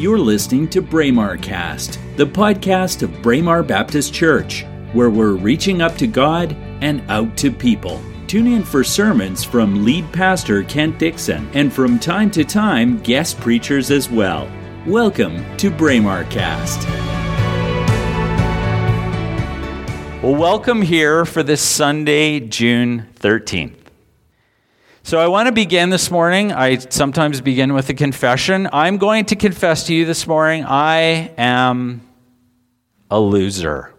You're listening to Braemar Cast, the podcast of Braemar Baptist Church, where we're reaching up to God and out to people. Tune in for sermons from lead pastor Kent Dixon and from time to time guest preachers as well. Welcome to Braemar Cast. Well, welcome here for this Sunday, June 13th. So, I want to begin this morning. I sometimes begin with a confession. I'm going to confess to you this morning I am a loser.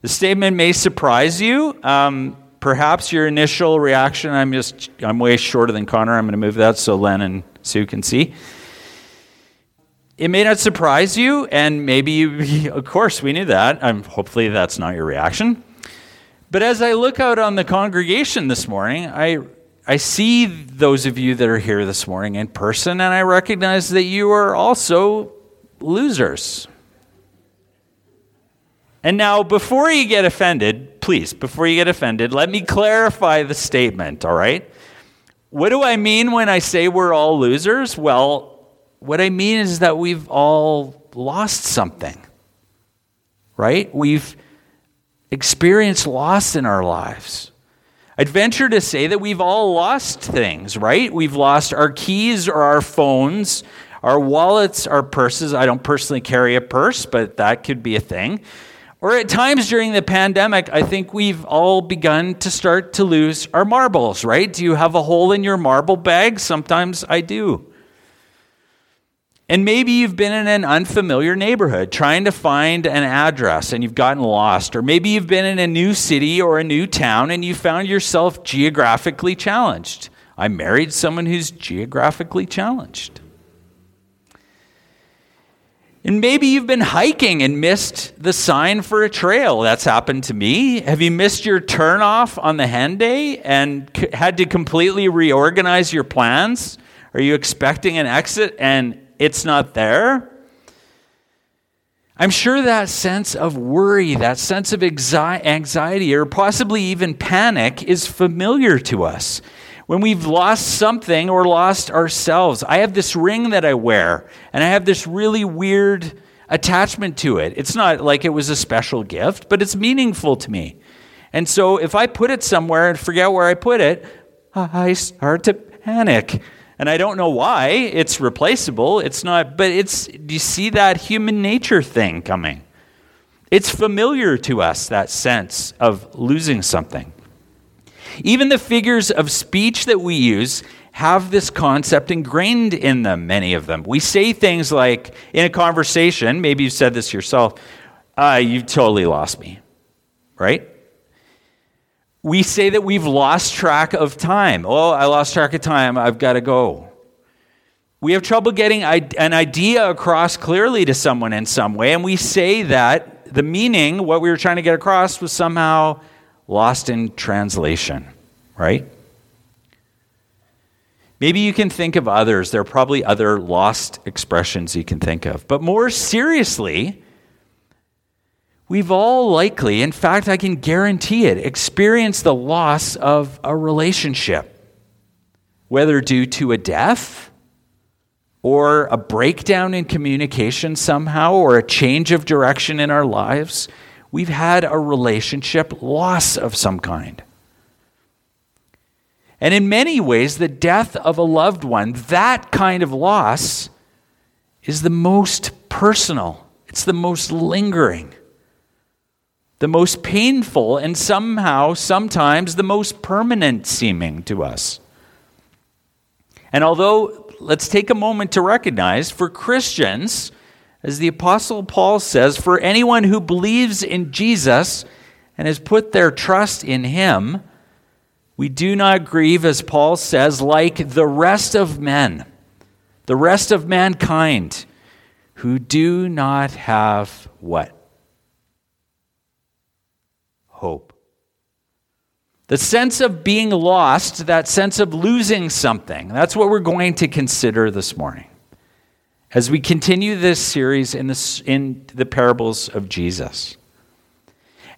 The statement may surprise you. Um, perhaps your initial reaction, I'm just, I'm way shorter than Connor. I'm going to move that so Len and Sue can see. It may not surprise you, and maybe you, of course, we knew that. Um, hopefully, that's not your reaction. But as I look out on the congregation this morning, I, I see those of you that are here this morning in person, and I recognize that you are also losers. And now, before you get offended, please, before you get offended, let me clarify the statement, all right? What do I mean when I say we're all losers? Well, what I mean is that we've all lost something, right? We've experienced loss in our lives. I'd venture to say that we've all lost things, right? We've lost our keys or our phones, our wallets, our purses. I don't personally carry a purse, but that could be a thing. Or at times during the pandemic, I think we've all begun to start to lose our marbles, right? Do you have a hole in your marble bag? Sometimes I do. And maybe you've been in an unfamiliar neighborhood trying to find an address and you've gotten lost. Or maybe you've been in a new city or a new town and you found yourself geographically challenged. I married someone who's geographically challenged. And maybe you've been hiking and missed the sign for a trail. That's happened to me. Have you missed your turnoff on the Henday and had to completely reorganize your plans? Are you expecting an exit and it's not there. I'm sure that sense of worry, that sense of anxiety, or possibly even panic is familiar to us. When we've lost something or lost ourselves, I have this ring that I wear, and I have this really weird attachment to it. It's not like it was a special gift, but it's meaningful to me. And so if I put it somewhere and forget where I put it, I start to panic. And I don't know why. It's replaceable. It's not, but it's, do you see that human nature thing coming? It's familiar to us, that sense of losing something. Even the figures of speech that we use have this concept ingrained in them, many of them. We say things like, in a conversation, maybe you've said this yourself, uh, you've totally lost me, right? We say that we've lost track of time. Oh, I lost track of time. I've got to go. We have trouble getting an idea across clearly to someone in some way, and we say that the meaning, what we were trying to get across, was somehow lost in translation, right? Maybe you can think of others. There are probably other lost expressions you can think of. But more seriously, We've all likely, in fact, I can guarantee it, experienced the loss of a relationship, whether due to a death or a breakdown in communication somehow or a change of direction in our lives. We've had a relationship loss of some kind. And in many ways, the death of a loved one, that kind of loss, is the most personal, it's the most lingering the most painful, and somehow, sometimes, the most permanent seeming to us. And although, let's take a moment to recognize for Christians, as the Apostle Paul says, for anyone who believes in Jesus and has put their trust in him, we do not grieve, as Paul says, like the rest of men, the rest of mankind, who do not have what? Hope. The sense of being lost, that sense of losing something, that's what we're going to consider this morning as we continue this series in the, in the parables of Jesus.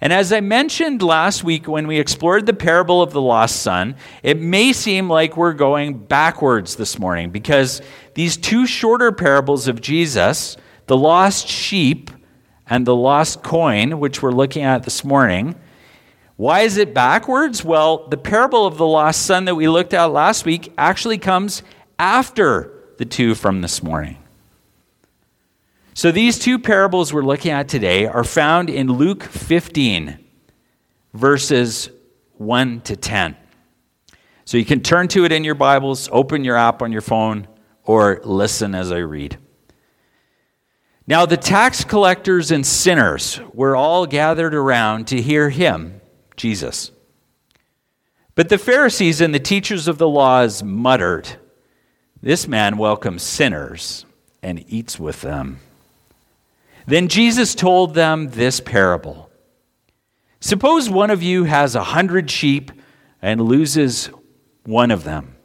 And as I mentioned last week when we explored the parable of the lost son, it may seem like we're going backwards this morning because these two shorter parables of Jesus, the lost sheep and the lost coin, which we're looking at this morning, why is it backwards? Well, the parable of the lost son that we looked at last week actually comes after the two from this morning. So these two parables we're looking at today are found in Luke 15, verses 1 to 10. So you can turn to it in your Bibles, open your app on your phone, or listen as I read. Now, the tax collectors and sinners were all gathered around to hear him, Jesus. But the Pharisees and the teachers of the laws muttered, This man welcomes sinners and eats with them. Then Jesus told them this parable Suppose one of you has a hundred sheep and loses one of them.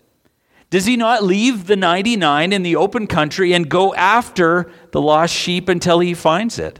Does he not leave the 99 in the open country and go after the lost sheep until he finds it?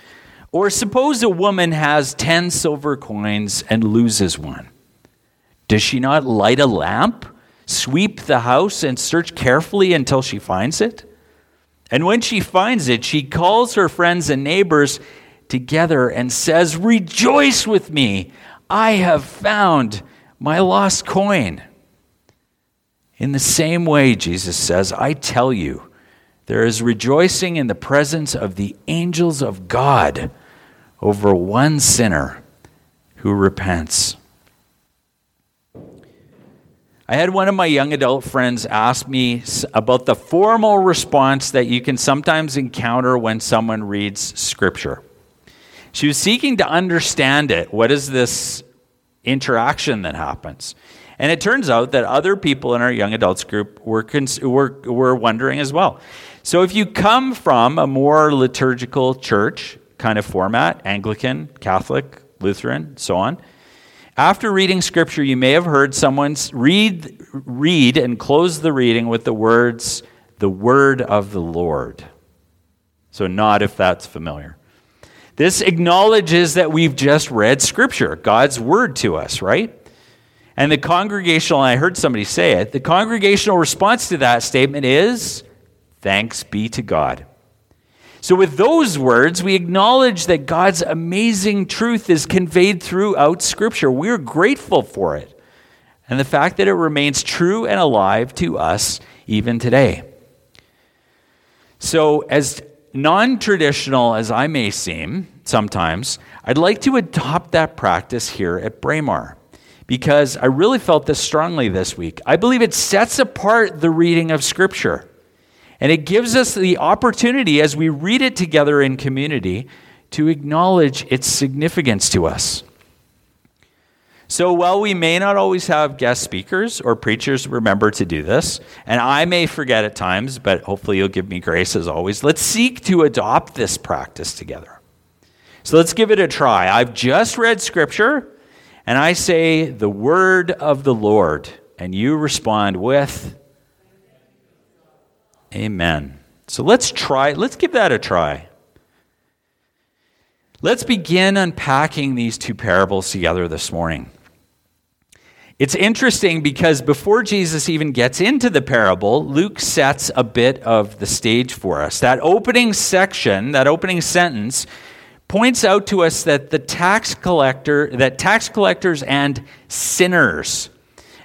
Or suppose a woman has 10 silver coins and loses one. Does she not light a lamp, sweep the house, and search carefully until she finds it? And when she finds it, she calls her friends and neighbors together and says, Rejoice with me! I have found my lost coin. In the same way, Jesus says, I tell you, there is rejoicing in the presence of the angels of God over one sinner who repents. I had one of my young adult friends ask me about the formal response that you can sometimes encounter when someone reads Scripture. She was seeking to understand it. What is this interaction that happens? And it turns out that other people in our young adults group were, cons- were, were wondering as well. So if you come from a more liturgical church kind of format, Anglican, Catholic, Lutheran, so on, after reading scripture, you may have heard someone read, read and close the reading with the words, the word of the Lord. So, not if that's familiar. This acknowledges that we've just read scripture, God's word to us, right? And the congregational, I heard somebody say it, the congregational response to that statement is thanks be to God. So, with those words, we acknowledge that God's amazing truth is conveyed throughout Scripture. We're grateful for it and the fact that it remains true and alive to us even today. So, as non traditional as I may seem sometimes, I'd like to adopt that practice here at Braemar because I really felt this strongly this week. I believe it sets apart the reading of Scripture. And it gives us the opportunity as we read it together in community to acknowledge its significance to us. So, while we may not always have guest speakers or preachers remember to do this, and I may forget at times, but hopefully you'll give me grace as always, let's seek to adopt this practice together. So, let's give it a try. I've just read scripture, and I say, The word of the Lord, and you respond with, Amen. So let's try, let's give that a try. Let's begin unpacking these two parables together this morning. It's interesting because before Jesus even gets into the parable, Luke sets a bit of the stage for us. That opening section, that opening sentence, points out to us that the tax collector, that tax collectors and sinners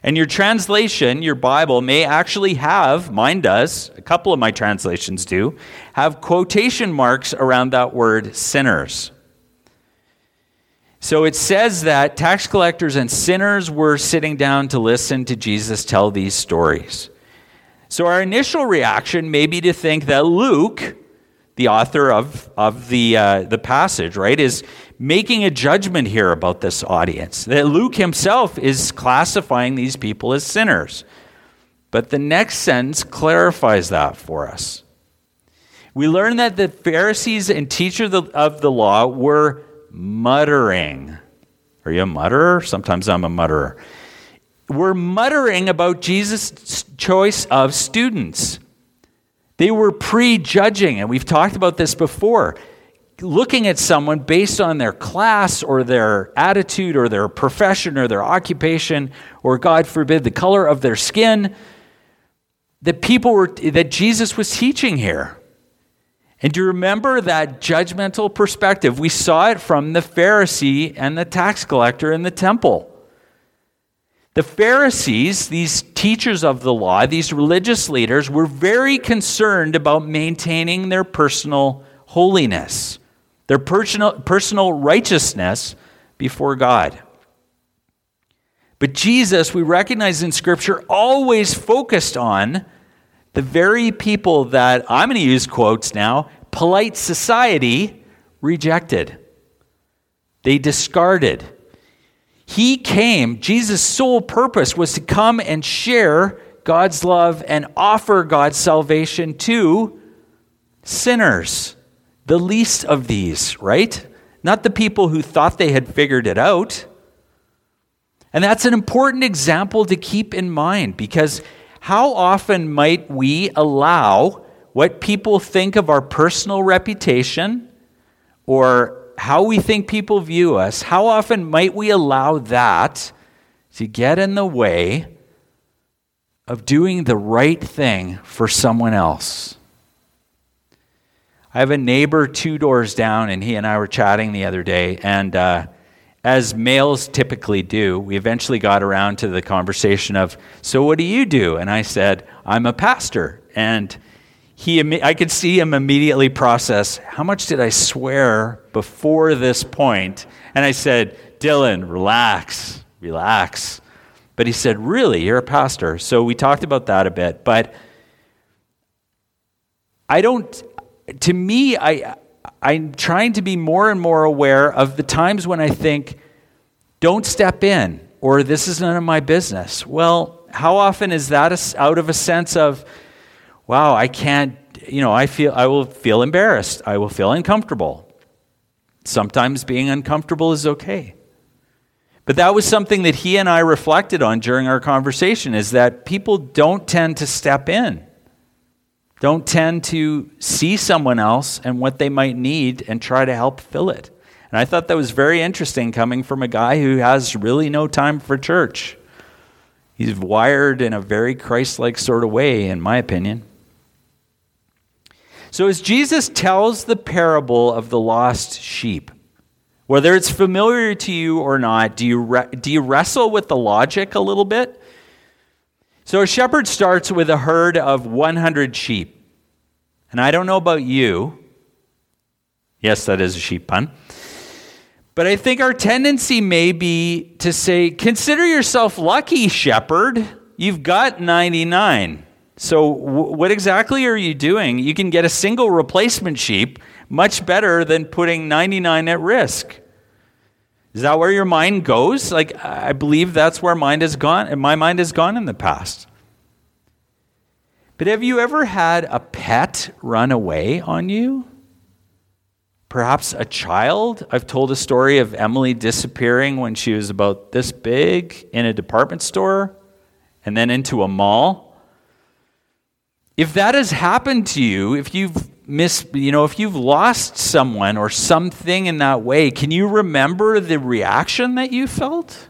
and your translation, your Bible, may actually have, mine does, a couple of my translations do, have quotation marks around that word sinners. So it says that tax collectors and sinners were sitting down to listen to Jesus tell these stories. So our initial reaction may be to think that Luke, the author of, of the, uh, the passage, right, is making a judgment here about this audience. That Luke himself is classifying these people as sinners. But the next sentence clarifies that for us. We learn that the Pharisees and teachers of the law were muttering. Are you a mutterer? Sometimes I'm a mutterer. We're muttering about Jesus' choice of students. They were prejudging, and we've talked about this before. Looking at someone based on their class or their attitude or their profession or their occupation or, God forbid, the color of their skin, that people were, that Jesus was teaching here. And do you remember that judgmental perspective? We saw it from the Pharisee and the tax collector in the temple. The Pharisees, these teachers of the law, these religious leaders, were very concerned about maintaining their personal holiness, their personal, personal righteousness before God. But Jesus, we recognize in Scripture, always focused on the very people that, I'm going to use quotes now, polite society rejected. They discarded he came, Jesus' sole purpose was to come and share God's love and offer God's salvation to sinners, the least of these, right? Not the people who thought they had figured it out. And that's an important example to keep in mind because how often might we allow what people think of our personal reputation or how we think people view us, how often might we allow that to get in the way of doing the right thing for someone else? I have a neighbor two doors down, and he and I were chatting the other day, and uh, as males typically do, we eventually got around to the conversation of, So, what do you do? And I said, I'm a pastor. And he, I could see him immediately process how much did I swear before this point? And I said, Dylan, relax, relax. But he said, Really? You're a pastor. So we talked about that a bit. But I don't, to me, I, I'm trying to be more and more aware of the times when I think, don't step in, or this is none of my business. Well, how often is that out of a sense of, wow, I can't, you know, I feel I will feel embarrassed. I will feel uncomfortable. Sometimes being uncomfortable is okay. But that was something that he and I reflected on during our conversation is that people don't tend to step in. Don't tend to see someone else and what they might need and try to help fill it. And I thought that was very interesting coming from a guy who has really no time for church. He's wired in a very Christ like sort of way, in my opinion. So, as Jesus tells the parable of the lost sheep, whether it's familiar to you or not, do you, re- do you wrestle with the logic a little bit? So, a shepherd starts with a herd of 100 sheep. And I don't know about you. Yes, that is a sheep pun. But I think our tendency may be to say, consider yourself lucky, shepherd. You've got 99. So, w- what exactly are you doing? You can get a single replacement sheep much better than putting 99 at risk. Is that where your mind goes? Like, I believe that's where mind has gone, and my mind has gone in the past. But have you ever had a pet run away on you? Perhaps a child? I've told a story of Emily disappearing when she was about this big in a department store and then into a mall. If that has happened to you, if you've missed, you know, if you've lost someone or something in that way, can you remember the reaction that you felt?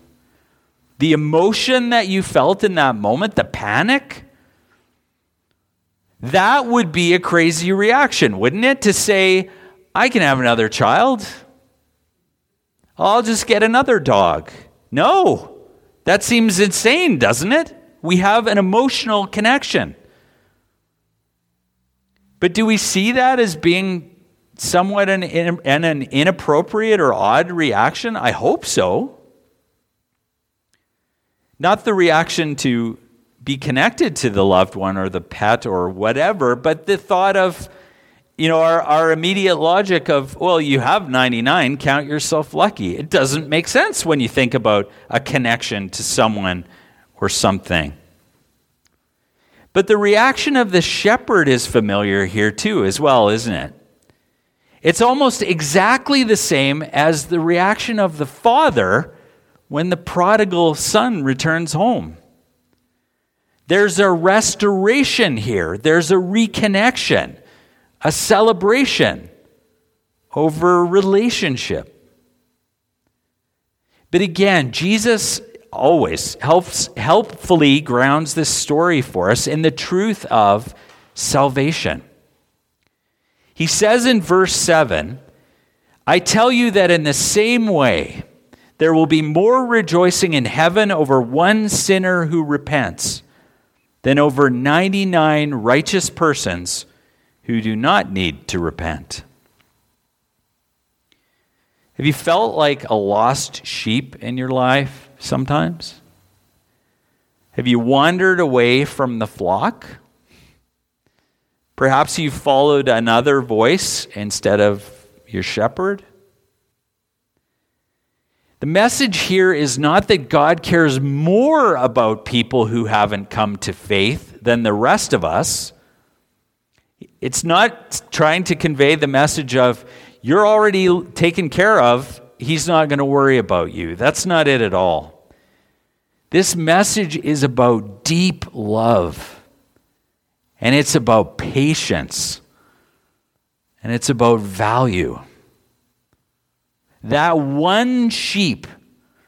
The emotion that you felt in that moment, the panic? That would be a crazy reaction, wouldn't it? To say, I can have another child. I'll just get another dog. No, that seems insane, doesn't it? We have an emotional connection. But do we see that as being somewhat an, an, an inappropriate or odd reaction? I hope so. Not the reaction to be connected to the loved one or the pet or whatever, but the thought of you know, our, our immediate logic of, well, you have 99, count yourself lucky. It doesn't make sense when you think about a connection to someone or something. But the reaction of the shepherd is familiar here too, as well, isn't it? It's almost exactly the same as the reaction of the father when the prodigal son returns home. There's a restoration here, there's a reconnection a celebration over relationship. But again, Jesus always helps helpfully grounds this story for us in the truth of salvation. He says in verse 7, I tell you that in the same way there will be more rejoicing in heaven over one sinner who repents than over 99 righteous persons who do not need to repent. Have you felt like a lost sheep in your life sometimes? Have you wandered away from the flock? Perhaps you've followed another voice instead of your shepherd? The message here is not that God cares more about people who haven't come to faith than the rest of us. It's not trying to convey the message of, you're already taken care of, he's not going to worry about you. That's not it at all. This message is about deep love, and it's about patience, and it's about value. That one sheep,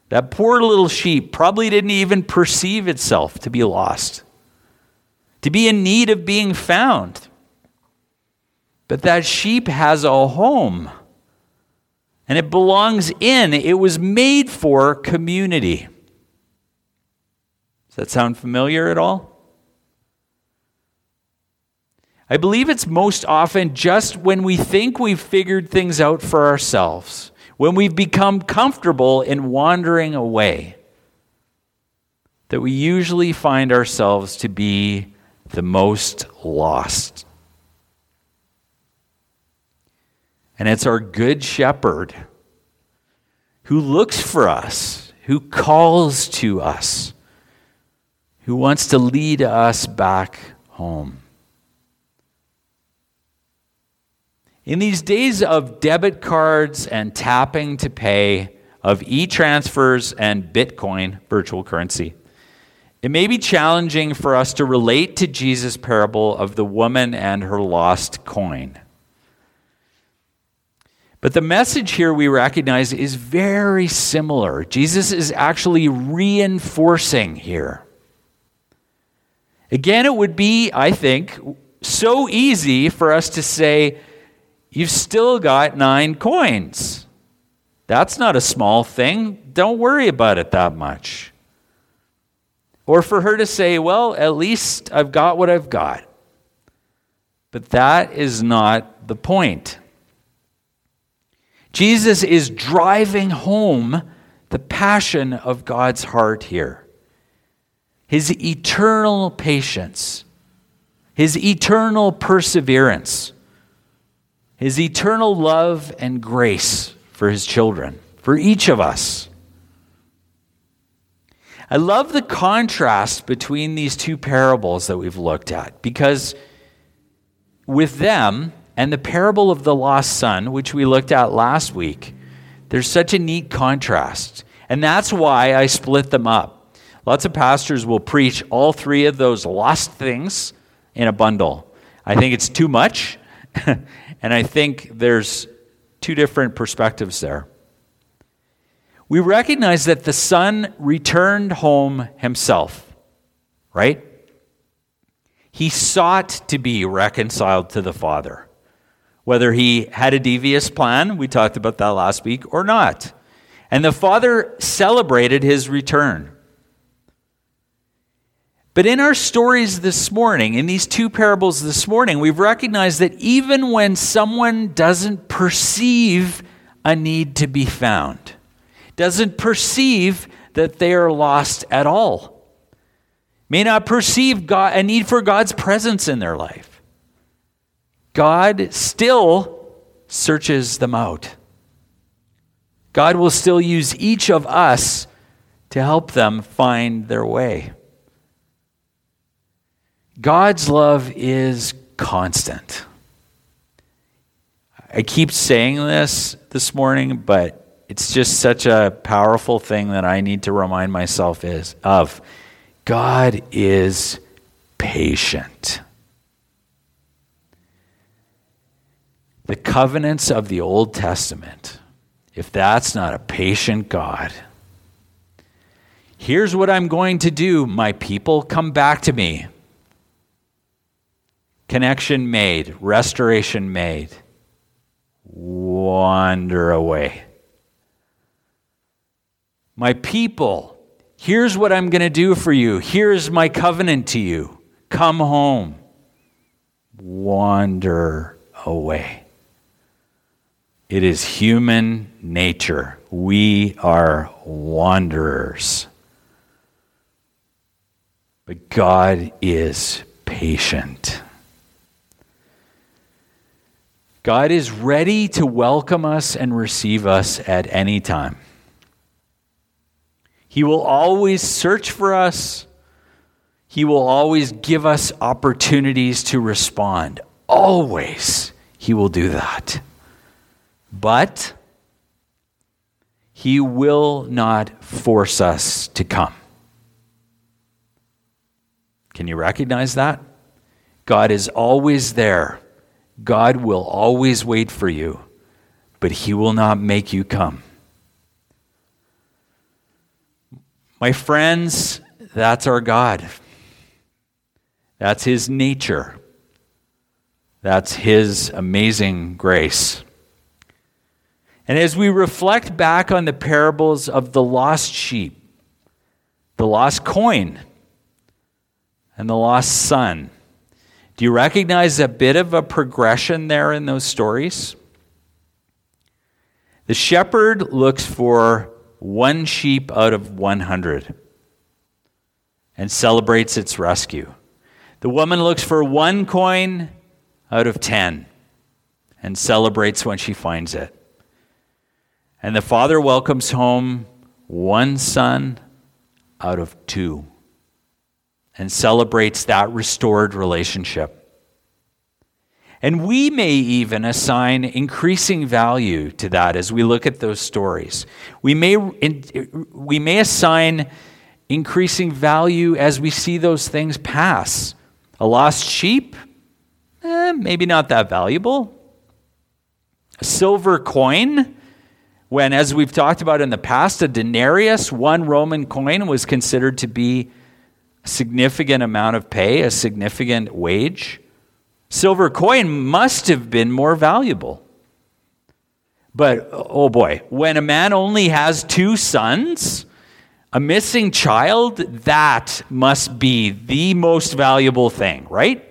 that poor little sheep, probably didn't even perceive itself to be lost, to be in need of being found. But that sheep has a home and it belongs in, it was made for community. Does that sound familiar at all? I believe it's most often just when we think we've figured things out for ourselves, when we've become comfortable in wandering away, that we usually find ourselves to be the most lost. And it's our good shepherd who looks for us, who calls to us, who wants to lead us back home. In these days of debit cards and tapping to pay, of e transfers and Bitcoin, virtual currency, it may be challenging for us to relate to Jesus' parable of the woman and her lost coin. But the message here we recognize is very similar. Jesus is actually reinforcing here. Again, it would be, I think, so easy for us to say, You've still got nine coins. That's not a small thing. Don't worry about it that much. Or for her to say, Well, at least I've got what I've got. But that is not the point. Jesus is driving home the passion of God's heart here his eternal patience, his eternal perseverance, his eternal love and grace for his children, for each of us. I love the contrast between these two parables that we've looked at because with them, and the parable of the lost son, which we looked at last week, there's such a neat contrast. And that's why I split them up. Lots of pastors will preach all three of those lost things in a bundle. I think it's too much, and I think there's two different perspectives there. We recognize that the son returned home himself, right? He sought to be reconciled to the Father whether he had a devious plan, we talked about that last week, or not. And the father celebrated his return. But in our stories this morning, in these two parables this morning, we've recognized that even when someone doesn't perceive a need to be found, doesn't perceive that they are lost at all, may not perceive God, a need for God's presence in their life, God still searches them out. God will still use each of us to help them find their way. God's love is constant. I keep saying this this morning, but it's just such a powerful thing that I need to remind myself is of. God is patient. The covenants of the Old Testament, if that's not a patient God, here's what I'm going to do. My people, come back to me. Connection made, restoration made. Wander away. My people, here's what I'm going to do for you. Here's my covenant to you. Come home. Wander away. It is human nature. We are wanderers. But God is patient. God is ready to welcome us and receive us at any time. He will always search for us. He will always give us opportunities to respond. Always, He will do that. But He will not force us to come. Can you recognize that? God is always there God will always wait for you, but He will not make you come. My friends, that's our God. That's His nature. That's His amazing grace. And as we reflect back on the parables of the lost sheep, the lost coin, and the lost son, do you recognize a bit of a progression there in those stories? The shepherd looks for one sheep out of 100 and celebrates its rescue. The woman looks for one coin out of 10 and celebrates when she finds it. And the father welcomes home one son out of two and celebrates that restored relationship. And we may even assign increasing value to that as we look at those stories. We may, we may assign increasing value as we see those things pass. A lost sheep? Eh, maybe not that valuable. A silver coin? When, as we've talked about in the past, a denarius, one Roman coin, was considered to be a significant amount of pay, a significant wage. Silver coin must have been more valuable. But oh boy, when a man only has two sons, a missing child, that must be the most valuable thing, right?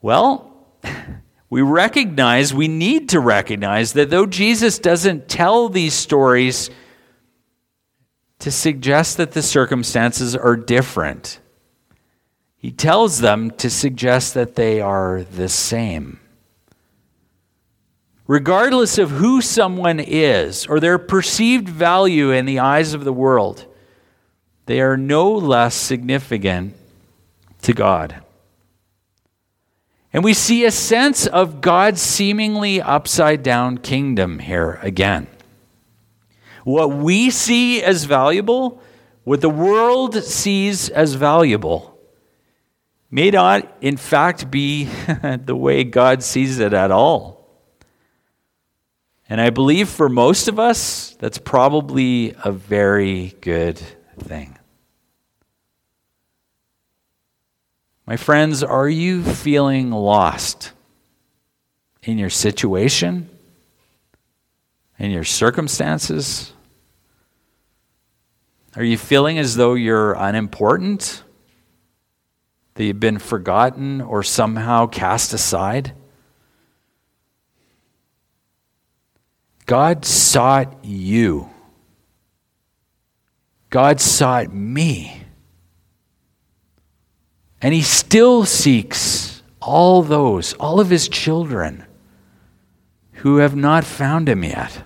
Well, we recognize, we need to recognize that though Jesus doesn't tell these stories to suggest that the circumstances are different. He tells them to suggest that they are the same. Regardless of who someone is or their perceived value in the eyes of the world, they are no less significant to God. And we see a sense of God's seemingly upside down kingdom here again. What we see as valuable, what the world sees as valuable, may not, in fact, be the way God sees it at all. And I believe for most of us, that's probably a very good thing. My friends, are you feeling lost in your situation, in your circumstances? Are you feeling as though you're unimportant? That you've been forgotten or somehow cast aside? God sought you. God sought me. And He still seeks all those, all of his children who have not found him yet.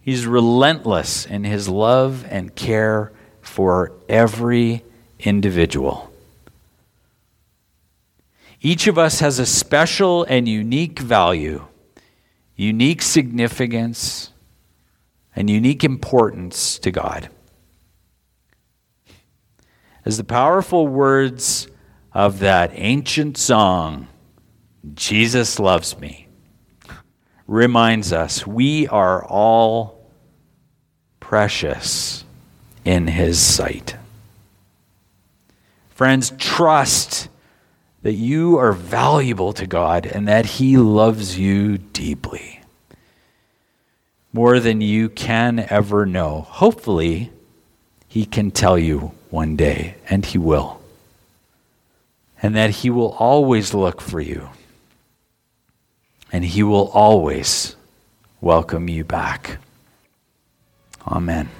He's relentless in his love and care for every individual. Each of us has a special and unique value, unique significance, and unique importance to God. As the powerful words of that ancient song, Jesus Loves Me, reminds us we are all precious in His sight. Friends, trust that you are valuable to God and that He loves you deeply. More than you can ever know. Hopefully, He can tell you one day, and He will. And that He will always look for you. And He will always welcome you back. Amen.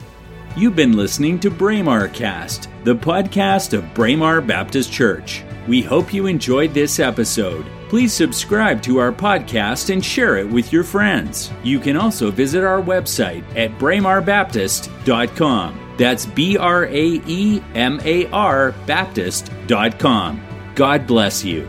You've been listening to Braemar Cast, the podcast of Braemar Baptist Church. We hope you enjoyed this episode. Please subscribe to our podcast and share it with your friends. You can also visit our website at braemarbaptist.com. That's B R A E M A R Baptist.com. God bless you.